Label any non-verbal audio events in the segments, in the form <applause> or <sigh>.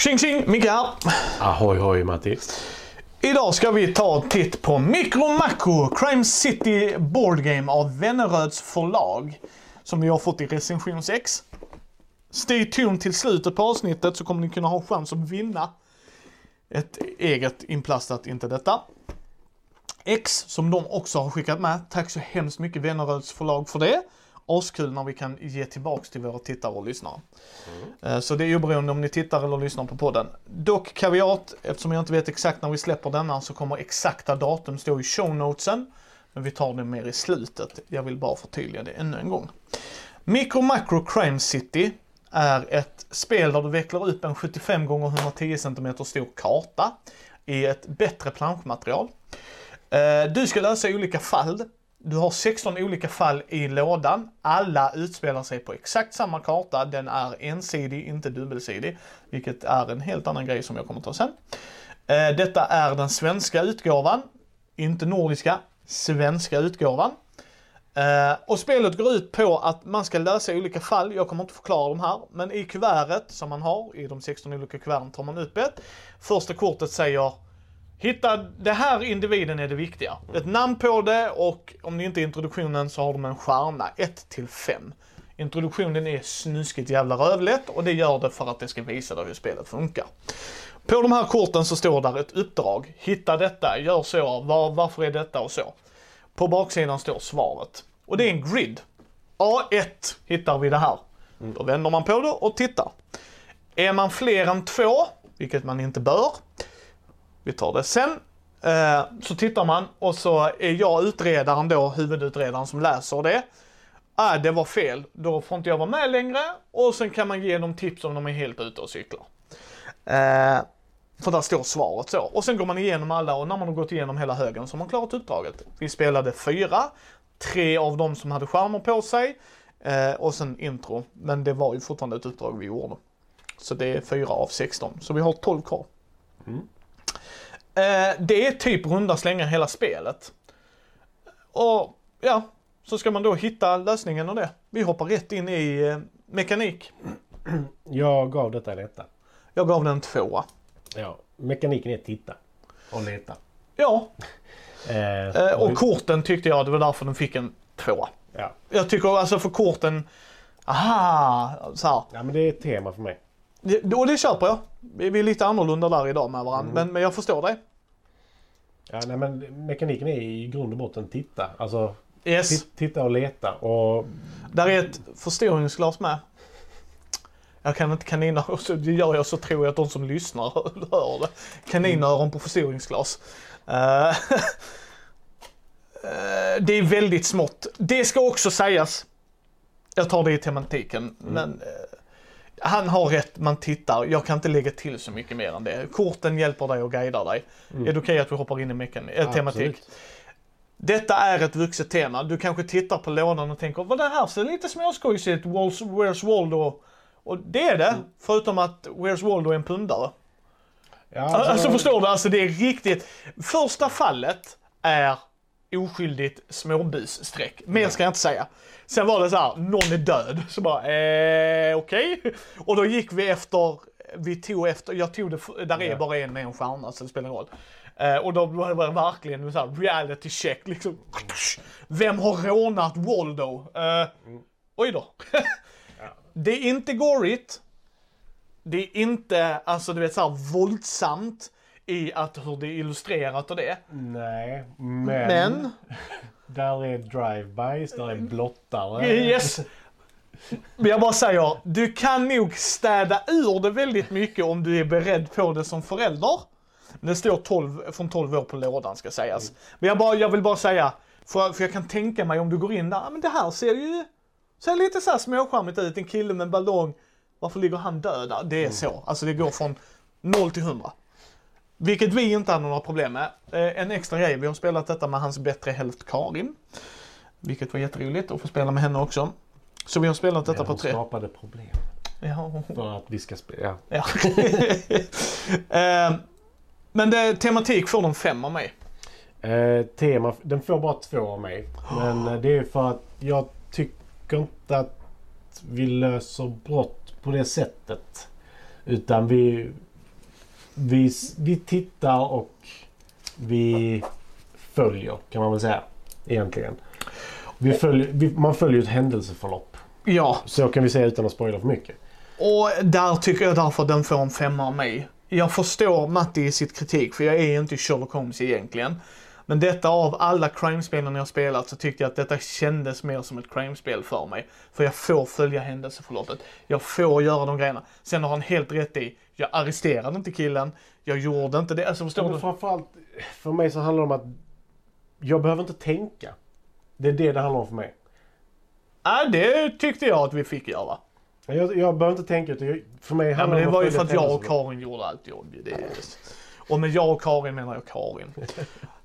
Tjing tjing! Micke här. Ahoy hoj Matti. Idag ska vi ta en titt på Micro Macro Crime City Board Game av Venneröds förlag. Som vi har fått i recension 6. Stay tuned till slutet på avsnittet så kommer ni kunna ha chans att vinna ett eget inplastat Inte detta. X som de också har skickat med. Tack så hemskt mycket Venneröds förlag för det. Askul när vi kan ge tillbaks till våra tittare och lyssnare. Mm. Så det är oberoende om ni tittar eller lyssnar på podden. Dock kaviat, eftersom jag inte vet exakt när vi släpper denna så kommer exakta datum stå i show notesen. Men vi tar det mer i slutet. Jag vill bara förtydliga det ännu en gång. Micro Macro Crime City är ett spel där du vecklar upp en 75 x 110 cm stor karta i ett bättre planschmaterial. Eh, du ska lösa olika fall du har 16 olika fall i lådan. Alla utspelar sig på exakt samma karta. Den är ensidig, inte dubbelsidig. Vilket är en helt annan grej som jag kommer ta sen. Eh, detta är den svenska utgåvan. Inte nordiska, svenska utgåvan. Eh, och spelet går ut på att man ska lösa olika fall. Jag kommer inte förklara de här. Men i kuvertet som man har, i de 16 olika kuverten tar man upp ett. Första kortet säger Hitta det här individen är det viktiga. Ett namn på det och om det inte är introduktionen så har de en stjärna 1 till 5. Introduktionen är snuskigt jävla rövlätt och det gör det för att det ska visa dig hur spelet funkar. På de här korten så står där ett uppdrag. Hitta detta, gör så, var, varför är detta och så. På baksidan står svaret. Och det är en grid. A1 hittar vi det här. Då vänder man på det och tittar. Är man fler än två, vilket man inte bör, vi tar det sen. Eh, så tittar man och så är jag utredaren då, huvudutredaren som läser det. Ah, det var fel, då får inte jag vara med längre. Och sen kan man ge dem tips om de är helt ute och cyklar. Eh, för där står svaret så. Och sen går man igenom alla och när man har gått igenom hela högen så har man klarat uppdraget. Vi spelade fyra, tre av dem som hade skärmar på sig eh, och sen intro. Men det var ju fortfarande ett uppdrag vi gjorde. Så det är fyra av 16, så vi har 12 kvar. Mm. Eh, det är typ runda slängar hela spelet. Och ja, så ska man då hitta lösningen av det. Vi hoppar rätt in i eh, mekanik. Jag gav detta en etta. Jag gav den en tvåa. Ja, mekaniken är titta och leta. Ja. Eh, eh, och korten tyckte jag, det var därför den fick en tvåa. Ja. Jag tycker alltså för korten, aha, så här. Ja men det är ett tema för mig. Det, och det köper jag. Vi är lite annorlunda där idag med varandra, mm. men, men jag förstår dig. Ja, nej, men mekaniken är i grund och botten titta. Alltså yes. titta och leta. Och... Där är ett förstoringsglas med. Jag kan inte kaninöron, <laughs> så det gör jag så tror jag att de som lyssnar <laughs> hör det. Kaninöron på förstoringsglas. Uh, <laughs> det är väldigt smått. Det ska också sägas. Jag tar det i tematiken, mm. men uh, han har rätt, man tittar. Jag kan inte lägga till så mycket mer än det. Korten hjälper dig och guidar dig. Mm. Är det okej okay att vi hoppar in i mekan äh, tematik? Detta är ett vuxet tema. Du kanske tittar på lådan och tänker, vad det här ser lite småskojsigt, Where's Waldo? Och det är det, mm. förutom att Where's Waldo är en pundare. Ja, alltså, alltså förstår du, alltså det är riktigt. Första fallet är oskyldigt småbusstreck. Mer ska jag inte säga. Sen var det så här, någon är död. Så bara, eh, okej. Okay. Och då gick vi efter, vi tog efter, jag tog det, där är bara en med en stjärna så det spelar ingen roll. Eh, och då var det verkligen en sån här reality check liksom. Vem har rånat Waldo? Eh, oj då. <laughs> det är inte gorigt. Det är inte, alltså du vet såhär våldsamt i att hur det är illustrerat och det. Nej, men... men <laughs> där är drive-bys, där är blottare. Yes! Men jag bara säger, du kan nog städa ur det väldigt mycket om du är beredd på det som förälder. Det står 12, från 12 år på lådan ska sägas. Men jag, bara, jag vill bara säga, för, för jag kan tänka mig om du går in där, men det här ser ju ser lite så här småcharmigt ut. En kille med en ballong. Varför ligger han död där? Det är mm. så. Alltså det går från 0 till 100. Vilket vi inte hade några problem med. Eh, en extra grej, vi har spelat detta med hans bättre hälft Karin. Vilket var jätteroligt att få spela med henne också. Så vi har spelat detta ja, på tre. skapade problem. Ja. För att vi ska spela. Ja. <laughs> eh, men det, tematik får de fem av mig. Eh, tema, den får bara två av mig. Men oh. det är för att jag tycker inte att vi löser brott på det sättet. Utan vi vi, vi tittar och vi följer kan man väl säga. Egentligen. Vi följer, vi, man följer ett händelseförlopp. Ja, Så kan vi säga utan att spoila för mycket. och där tycker jag därför den får en femma av mig. Jag förstår Matti i sitt kritik, för jag är inte Sherlock Holmes egentligen. Men detta av alla crime-spelen jag spelat så tyckte jag att detta kändes mer som ett crime-spel för mig. För jag får följa händelseförloppet. Jag får göra de grejerna. Sen har han helt rätt i, jag arresterade inte killen. Jag gjorde inte det. Alltså förstår Men du? framförallt för mig så handlar det om att jag behöver inte tänka. Det är det det handlar om för mig. Ja, det tyckte jag att vi fick göra. Jag, jag behöver inte tänka. Utan jag, för mig Ja, handlar men det var ju för att jag och. Karin gjorde allt jobb. Det är... Och med jag och Karin menar jag Karin. <laughs>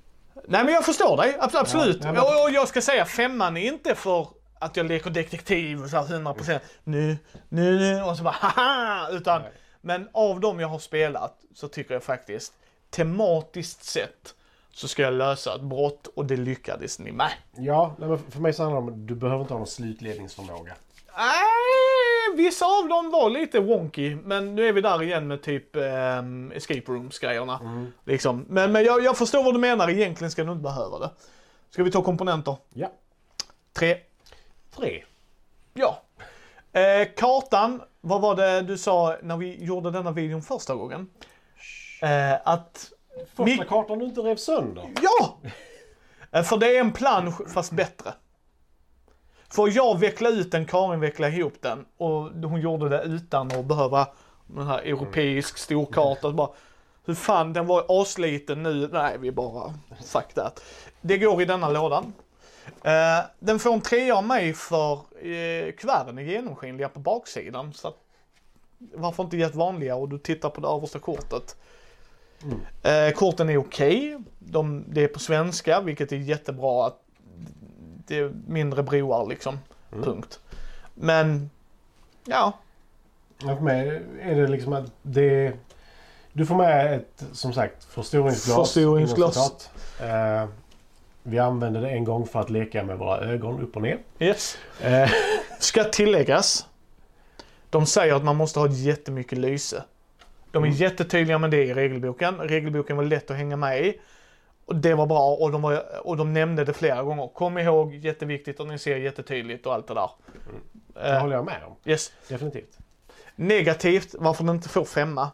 Nej men jag förstår dig, Abs- absolut. Ja, men- och, jag ska säga, femman är inte för att jag leker detektiv och så här 100% nu, nu, nu och så bara haha! Utan, Nej. men av dem jag har spelat så tycker jag faktiskt tematiskt sett så ska jag lösa ett brott och det lyckades ni med. Ja, men för mig så handlar det om att du behöver inte ha någon slutledningsförmåga. Nej, vissa av dem var lite wonky, men nu är vi där igen med typ ehm, escape rooms-grejerna. Liksom. Men, men jag, jag förstår vad du menar, egentligen ska du inte behöva det. Ska vi ta komponenter? Ja. Tre. Tre. Ja. Eh, kartan, vad var det du sa när vi gjorde denna videon första gången? Eh, att, Första kartan du inte rev sönder. ja! Eh, för det är en plansch fast bättre. För jag veckla ut den, Karin veckla ihop den och hon gjorde det utan att behöva den här europeisk storkarta. Bara, hur fan, den var asliten nu. Nej, vi bara, fuck that. Det går i denna lådan. Eh, den får en trea av mig för eh, kuverten är genomskinliga på baksidan. Så att, varför inte gett vanliga och du tittar på det översta kortet. Eh, korten är okej. De, det är på svenska, vilket är jättebra. att Det är mindre broar liksom. Punkt. Men, ja. Ja, för mig är det liksom att det... Du får med ett, som sagt, förstoringsglas. Förstoringsglas. Eh, vi använder det en gång för att leka med våra ögon upp och ner. Yes. Eh, Ska tilläggas. De säger att man måste ha jättemycket lyse. De är jättetydliga med det i regelboken. Regelboken var lätt att hänga med i. Och det var bra och de, var, och de nämnde det flera gånger. Kom ihåg, jätteviktigt och ni ser jättetydligt och allt det där. det Eh, håller jag med om. yes. Definitivt. Negativt, varför den inte får femma,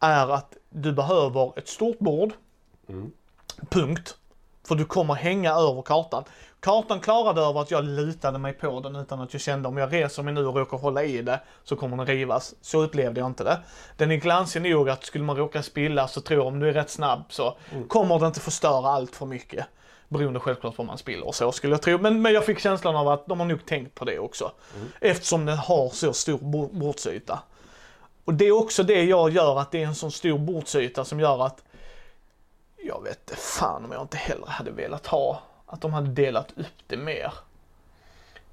är att du behöver ett stort bord. Mm. Punkt. För du kommer hänga över kartan. Kartan klarade över att jag lutade mig på den utan att jag kände om jag reser mig nu och råkar hålla i det så kommer den rivas. Så upplevde jag inte det. Den är glansig nog att skulle man råka spilla så tror jag om du är rätt snabb så kommer det inte förstöra allt för mycket. Beroende självklart på om man spiller och så skulle jag tro. Men, men jag fick känslan av att de har nog tänkt på det också. Eftersom den har så stor bo- bordsyta. Och det är också det jag gör, att det är en sån stor bordsyta som gör att jag vet fan om jag inte heller hade velat ha att de hade delat upp det mer.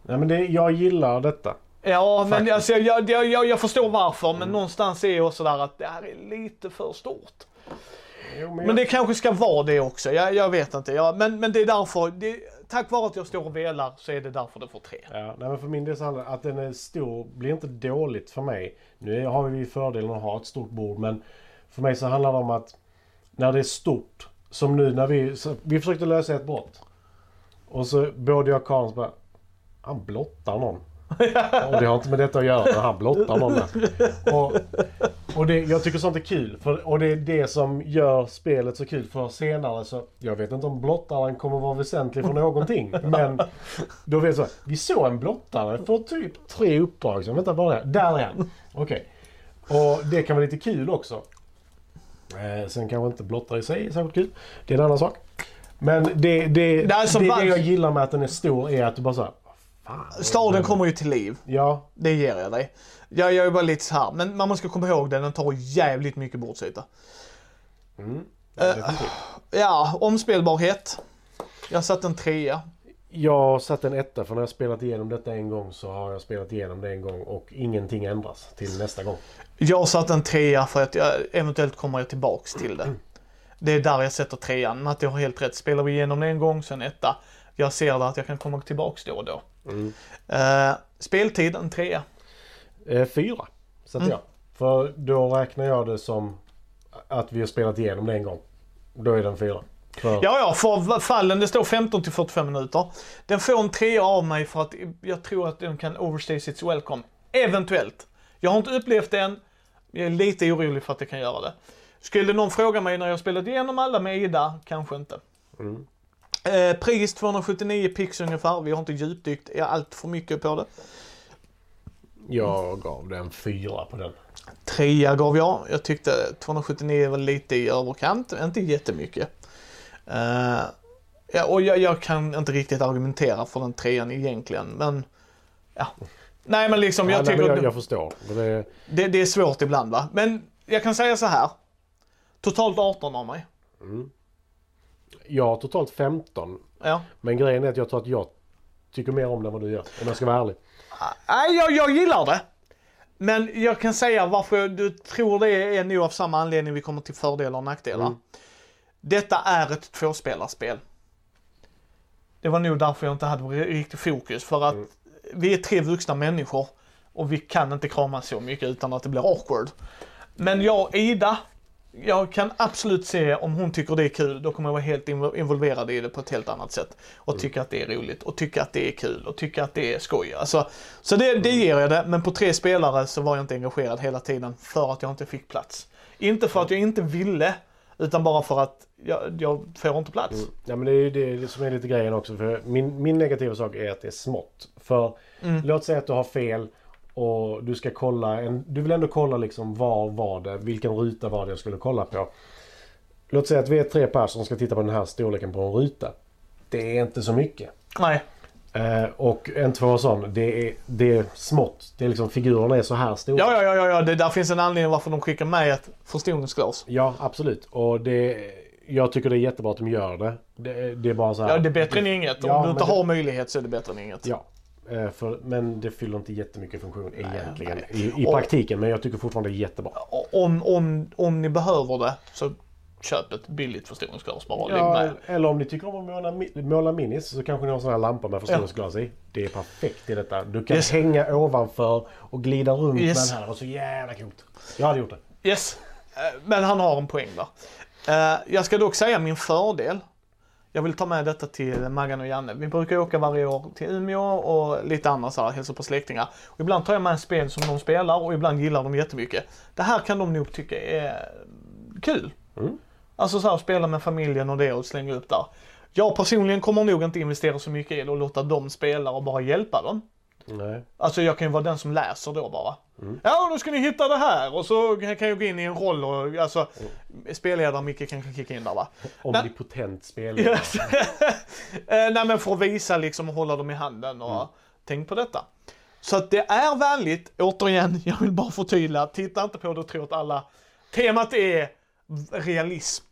Nej, men det, jag gillar detta. Ja, men alltså, jag, jag, jag, jag förstår varför, men någonstans är jag sådär att det här är lite för stort. Jo, Men det kanske ska vara det också, jag, jag vet inte. Ja, men, men det är därför, det, tack vare att jag står och velar så är det därför det får tre. Ja, nej, men för min del så handlar att den är stor blir inte dåligt för mig. Nu har vi fördelen att ha ett stort bord men för mig så handlar det om att när det är stort, som nu när vi, vi försökte lösa ett brott. Och så både jag och Karin så bara, han blottar någon. och det har inte med detta att göra, men han blottar någon. Och, och det, jag tycker sånt är kul. För, och det är det som gör spelet så kul för senare så Jag vet inte om blottaren kommer vara väsentlig för någonting. Men då vet jag så. Vi såg en blottare för typ tre uppdrag. Så vänta bara där är han. Okej. Och det kan vara lite kul också. Eh, sen kanske inte blottare i sig är särskilt kul. Det är en annan sak. Men det, det, det, Det är alltså det, varför- jag gillar med att den är stor är att du bara såhär. Fan. Staden kommer ju till liv, Ja, det ger jag dig. Jag, jag är bara lite så här, men man måste komma ihåg det, den tar jävligt mycket bordsyta. mm, Eh, definitivt. Ja, omspelbarhet. Jag satt en trea. Jag satte en etta för när jag spelat igenom detta en gång så har jag spelat igenom det en gång och ingenting ändras till nästa gång. Jag satte en trea för att jag eventuellt kommer jag tillbaks till det. Det är där jag sätter trean. Matte har helt rätt. Spelar vi igenom det en gång, sen etta. Jag ser där att jag kan komma tillbaks då och då. Mm. Eh, speltid, en trea. Eh, fyra satte Mm. jag. För då räknar jag det som att vi har spelat igenom det en gång. Då är den fyra. För, Ja, ja, för fallen, det står 15 till 45 minuter. Den får en trea av mig för att jag tror att den kan overstay sitt welcome. Eventuellt. Jag har inte upplevt det än. Jag är lite orolig för att det kan göra det. Skulle någon fråga mig när jag spelat igenom alla med Ida, kanske inte. Mm. Eh, pris 279 pix ungefär. Vi har inte djupdykt allt för mycket på det. Jag gav den fyra på den. Trea gav jag. Jag tyckte 279 var lite i överkant, inte jättemycket. Uh, ja, och jag, jag, kan inte riktigt argumentera för den trean egentligen, men ja. Nej men liksom, Ja, jag nej, tycker jag, jag förstår. Det, det, det är svårt ibland va. Men jag kan säga så här. Totalt 18 av mig. jag har totalt 15. Ja. Men grejen är att jag tror att jag tycker mer om den än vad du gör. Om jag ska vara ärlig. Nej, jag, jag gillar det. Men jag kan säga varför du tror det är nog av samma anledning vi kommer till fördelar och nackdelar. Mm. Detta är ett tvåspelarspel. Det var nog därför jag inte hade riktigt fokus. För att vi är tre vuxna människor och vi kan inte krama så mycket utan att det blir awkward. Men jag och Ida, jag kan absolut se om hon tycker det är kul, då kommer jag vara helt invo- involverad i det på ett helt annat sätt. Och tycka att det är roligt och tycka att det är kul och tycka att det är skoj. Alltså, så det, det ger jag det, men på tre spelare så var jag inte engagerad hela tiden för att jag inte fick plats. Inte för att jag inte ville, utan bara för att jag, jag får inte plats. Ja, men det är ju det, som är lite grejen också. För min, min negativa sak är att det är smått. För låt säga att du har fel och du ska kolla. En, du vill ändå kolla liksom var var det, vilken ruta var det jag skulle kolla på. Låt säga att vi är tre personer som ska titta på den här storleken på en ruta. Det är inte så mycket. Nej, Eh, och en två sån, det är, det är smått. Det är liksom figurerna är så här stora. ja, ja, ja, ja. Det där finns en anledning varför de skickar med ett förstoringsglas. Ja, absolut. Och det, jag tycker det är jättebra att de gör det. Det, det är bara så här. Ja, det är bättre än inget. Om Ja, du inte det- har möjlighet så är det bättre än inget. Ja. Eh, För, men det fyller inte jättemycket funktion egentligen nej. i, i Och- praktiken. Men jag tycker fortfarande det är jättebra. Om, om, om ni behöver det så köp ett billigt förstoringsglas bara Ja, eller om ni tycker om att måla, måla minis så kanske ni har sådana här lampor med förstoringsglas i. Det är perfekt i detta. Du kan Yes. hänga ovanför och glida runt Yes. med den här. Och så jävla coolt. Jag hade gjort det. Yes. Eh, Men han har en poäng där. Eh, Jag ska dock säga min fördel. Jag vill ta med detta till Maggan och Janne. Vi brukar åka varje år till Umeå och lite annat så här, hälsa på släktingar. Och ibland tar jag med spel som de spelar och ibland gillar de jättemycket. Det här kan de nog tycka är kul. Mm. Alltså så här, spela med familjen och det och slänga upp där. Jag personligen kommer nog inte investera så mycket i det och låta dem spela och bara hjälpa dem. Nej. Alltså jag kan ju vara den som läser då bara. Mm. Ja, då ska ni hitta det här och så kan jag gå in i en roll och alltså spelledare Micke kan kicka in där va. Omnipotent spelare. Yes. <laughs> Eh, Nej men för att visa liksom och hålla dem i handen och tänk på detta. Så att det är vänligt, återigen, <laughs> jag vill bara förtydliga, titta inte på det och tro att alla, temat är realism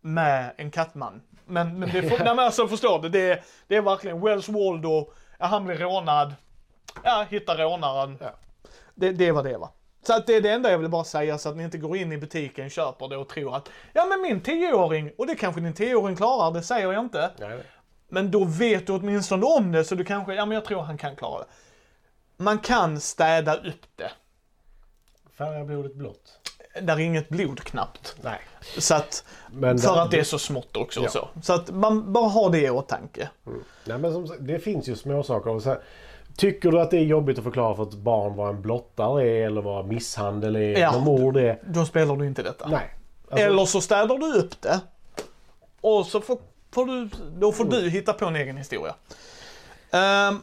med en kattman. Men, men det får, <laughs> nej, men alltså förstår du, det, det är verkligen Wells Waldo, ja, han blir rånad, ja hitta rånaren. Ja. Det, det var det va. Så att det är det enda jag vill bara säga så att ni inte går in i butiken, köper det och tror att ja men min tioåring, och det kanske din tioåring klarar, det säger jag inte. Nej. Men då vet du åtminstone om det så du kanske, ja men jag tror han kan klara det. Man kan städa upp det. Färga blodet blått. Där är inget blod knappt. Nej. Så att, Men för det- att det är så smått också Ja. så. Så att man bara har det i åtanke. Nej men som det finns ju små saker. Och så här, Tycker du att det är jobbigt att förklara för ett barn vad en blottare är eller vad misshandel är, Ja. vad mord är? Då spelar du inte detta. Nej. Alltså, Eller så städar du upp det. Och så får, får du, då får du hitta på en egen historia. Ehm,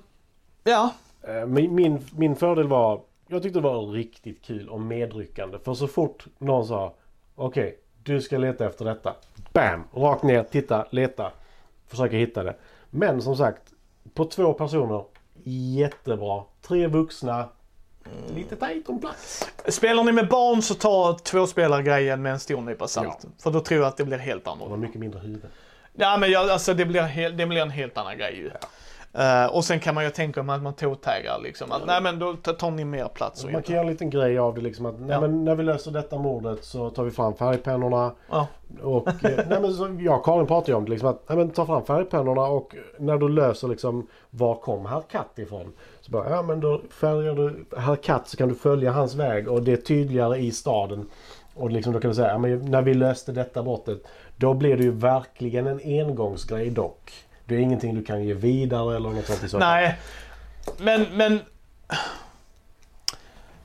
ja, eh, min, min, min fördel var, jag tyckte det var riktigt kul och medryckande. För så fort någon sa okej, du ska leta efter detta. Bam! Rakt ner, titta, leta. Försöka hitta det. Men som sagt, på två personer, jättebra. Tre vuxna, lite tajt om plats. spelar ni med barn så ta tvåspelargrejen med en stor nypa salt. Ja. För då tror jag att det blir helt Det var annorlunda. mycket mindre huvud. Ja men jag, alltså det blir, hel, det blir en helt annan grej ju. Eh, och sen kan man ju tänka mig att man tåtaggar liksom. Att, nej men då tar ni mer plats. Man kan göra en liten grej av det liksom att nej, Ja. men när vi löser detta mordet så tar vi fram färgpennorna. Ja. Och, eh, <laughs> nej, men så, jag och Karin pratar ju om det liksom att nej, men ta fram färgpennorna och när du löser liksom var kom herr Katt ifrån? Så bara, ja men då färgar du herr Katt så kan du följa hans väg och det är tydligare i staden. Och liksom då kan du säga, ja, men när vi löste detta brottet, då blir det ju verkligen en engångsgrej dock. Det är ingenting du kan ge vidare eller något sånt i så fall. Nej, men, men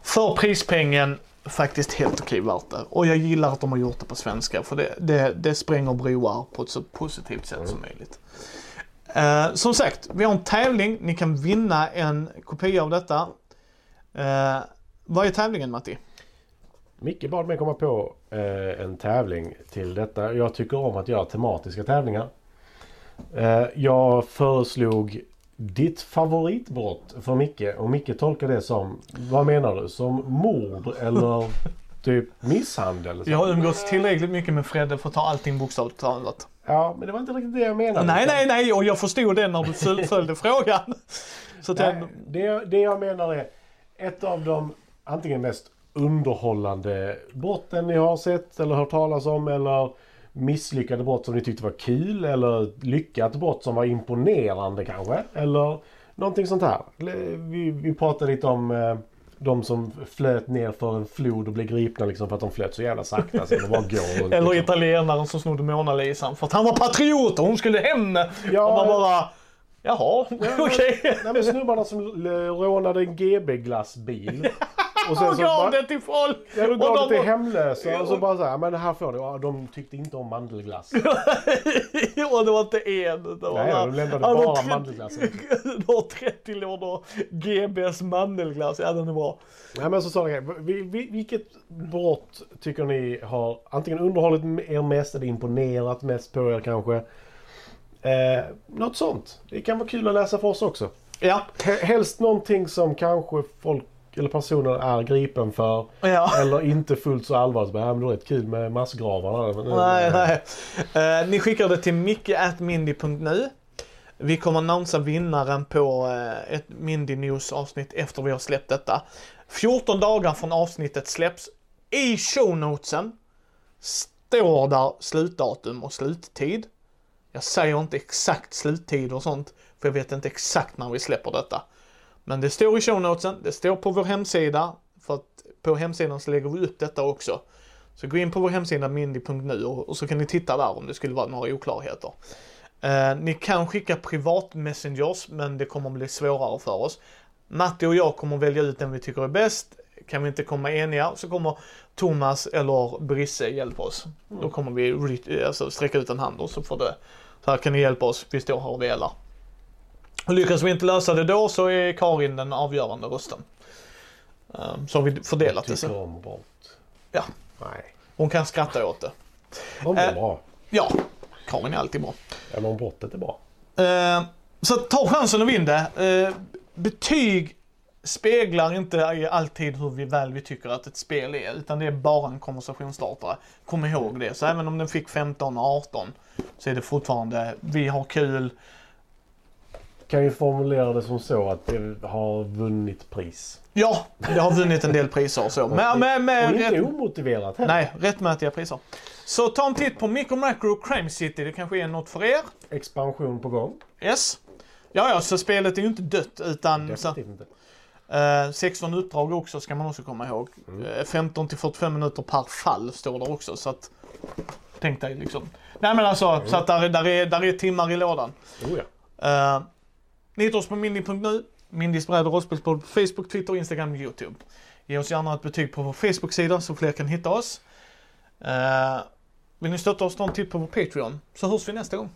för prispengen faktiskt helt okej värt det. Och jag gillar att de har gjort det på svenska för det, det, det spränger broar på ett så positivt sätt som möjligt. Eh, som sagt, vi har en tävling. Ni kan vinna en kopia av detta. Eh, vad är tävlingen Matti? Micke bad mig komma på eh, en tävling till detta. Jag tycker om att göra tematiska tävlingar. Eh, jag föreslog ditt favoritbrott för Micke och Micke tolkar det som, vad menar du? Som mord eller <laughs> typ misshandel? Jag har umgåtts tillräckligt mycket med Fredde för att ta allting bokstavligt talat. Ja, men det var inte riktigt det jag menade. Nej, nej, nej, och jag förstod det när du fullföljde <laughs> frågan. Så Nej, jag, det, det jag menar är ett av de antingen mest underhållande brotten ni har sett eller hört talas om eller misslyckade brott som ni tyckte var kul eller lyckat brott som var imponerande kanske. Eller någonting sånt här. Vi, vi pratade lite om eh, de som flöt ner för en flod och blev gripna liksom för att de flöt så jävla sakta så de bara går runt. <laughs> eller liksom. italienaren som snodde Mona Lisan för att han var patriot och hon skulle hem. Ja. Och man bara, jaha, <laughs> okej. Nej men snubbarna som l- rånade en GB-glassbil. <laughs> Och Och gav det till folk. Ja, de Och gav de det till hemlösa och så bara så här, men det här får du. Ja, de tyckte inte om mandelglass. <laughs> och det var inte en. Det var Nej, de lämnade bara 30 mandelglassen. <laughs> Du har 30 lådor GBs mandelglass. Ja, den är bra. Nej men så sa vi- vilket brott tycker ni har antingen underhållit er mest eller imponerat mest på er kanske? Eh, något sånt. Det kan vara kul att läsa för oss också. Ja, He- Helst någonting som kanske folk eller personer är gripen för. ja. Eller inte fullt så allvarligt. Men, men det är rätt kul med massgravarna. Eh, Nej, nej. Eh, ni skickar det till micke.mindy.nu. Vi kommer annonsa vinnaren på eh, ett Mindy News avsnitt efter vi har släppt detta. 14 dagar från avsnittet släpps. I shownotesen står där slutdatum och sluttid. Jag säger inte exakt sluttid och sånt, för jag vet inte exakt när vi släpper detta. Men det står i show notesen, det står på vår hemsida, för att på hemsidan så lägger vi upp detta också. Så gå in på vår hemsida mindy.nu och, så kan ni titta där om det skulle vara några oklarheter. Eh, ni kan skicka privat messengers men det kommer bli svårare för oss. Matti och jag kommer välja ut den vi tycker är bäst. Kan vi inte komma eniga så kommer Thomas eller Brisse hjälpa oss. Då kommer vi alltså, sträcka ut en hand och så får det, så här kan ni hjälpa oss, vi står här och velar. Lyckas vi inte lösa det då så är Karin den avgörande rösten. Eh, Så har vi fördelat det. Tycker Så. om brott. Ja, Nej. hon kan skratta åt det. Det är Eh. bra. Ja, Karin är alltid bra. Eller om brottet är bra. Eh, så ta chansen och vinn det. Eh, betyg speglar inte alltid hur vi väl vi tycker att ett spel är, utan det är bara en konversationsstartare. Kom ihåg det. Så även om den fick 15 och 18 så är det fortfarande, vi har kul. Kan ju formulera det som så att det har vunnit pris. Ja, det har vunnit en del priser och så. Men, men, men, och inte rätt, omotiverat heller. nej, rättmätiga priser. Så ta en titt på Micro Macro Crime City, det kanske är något för er. Expansion på gång. Yes. Ja, ja, så spelet är ju inte dött utan Definitivt inte. Eh, 16 uppdrag också ska man också komma ihåg. Eh, 15 till 45 minuter per fall står det också så att tänk dig liksom. Nej men alltså så att där, där, är, där är timmar i lådan. Oh, ja. Uh, ni hittar oss på mindy.nu, Mindys bräd och rollspelspodd på Facebook, Twitter, Instagram och YouTube. Ge oss gärna ett betyg på vår Facebook-sida så fler kan hitta oss. Uh, vill ni stötta oss, ta en titt på vår Patreon så hörs vi nästa gång.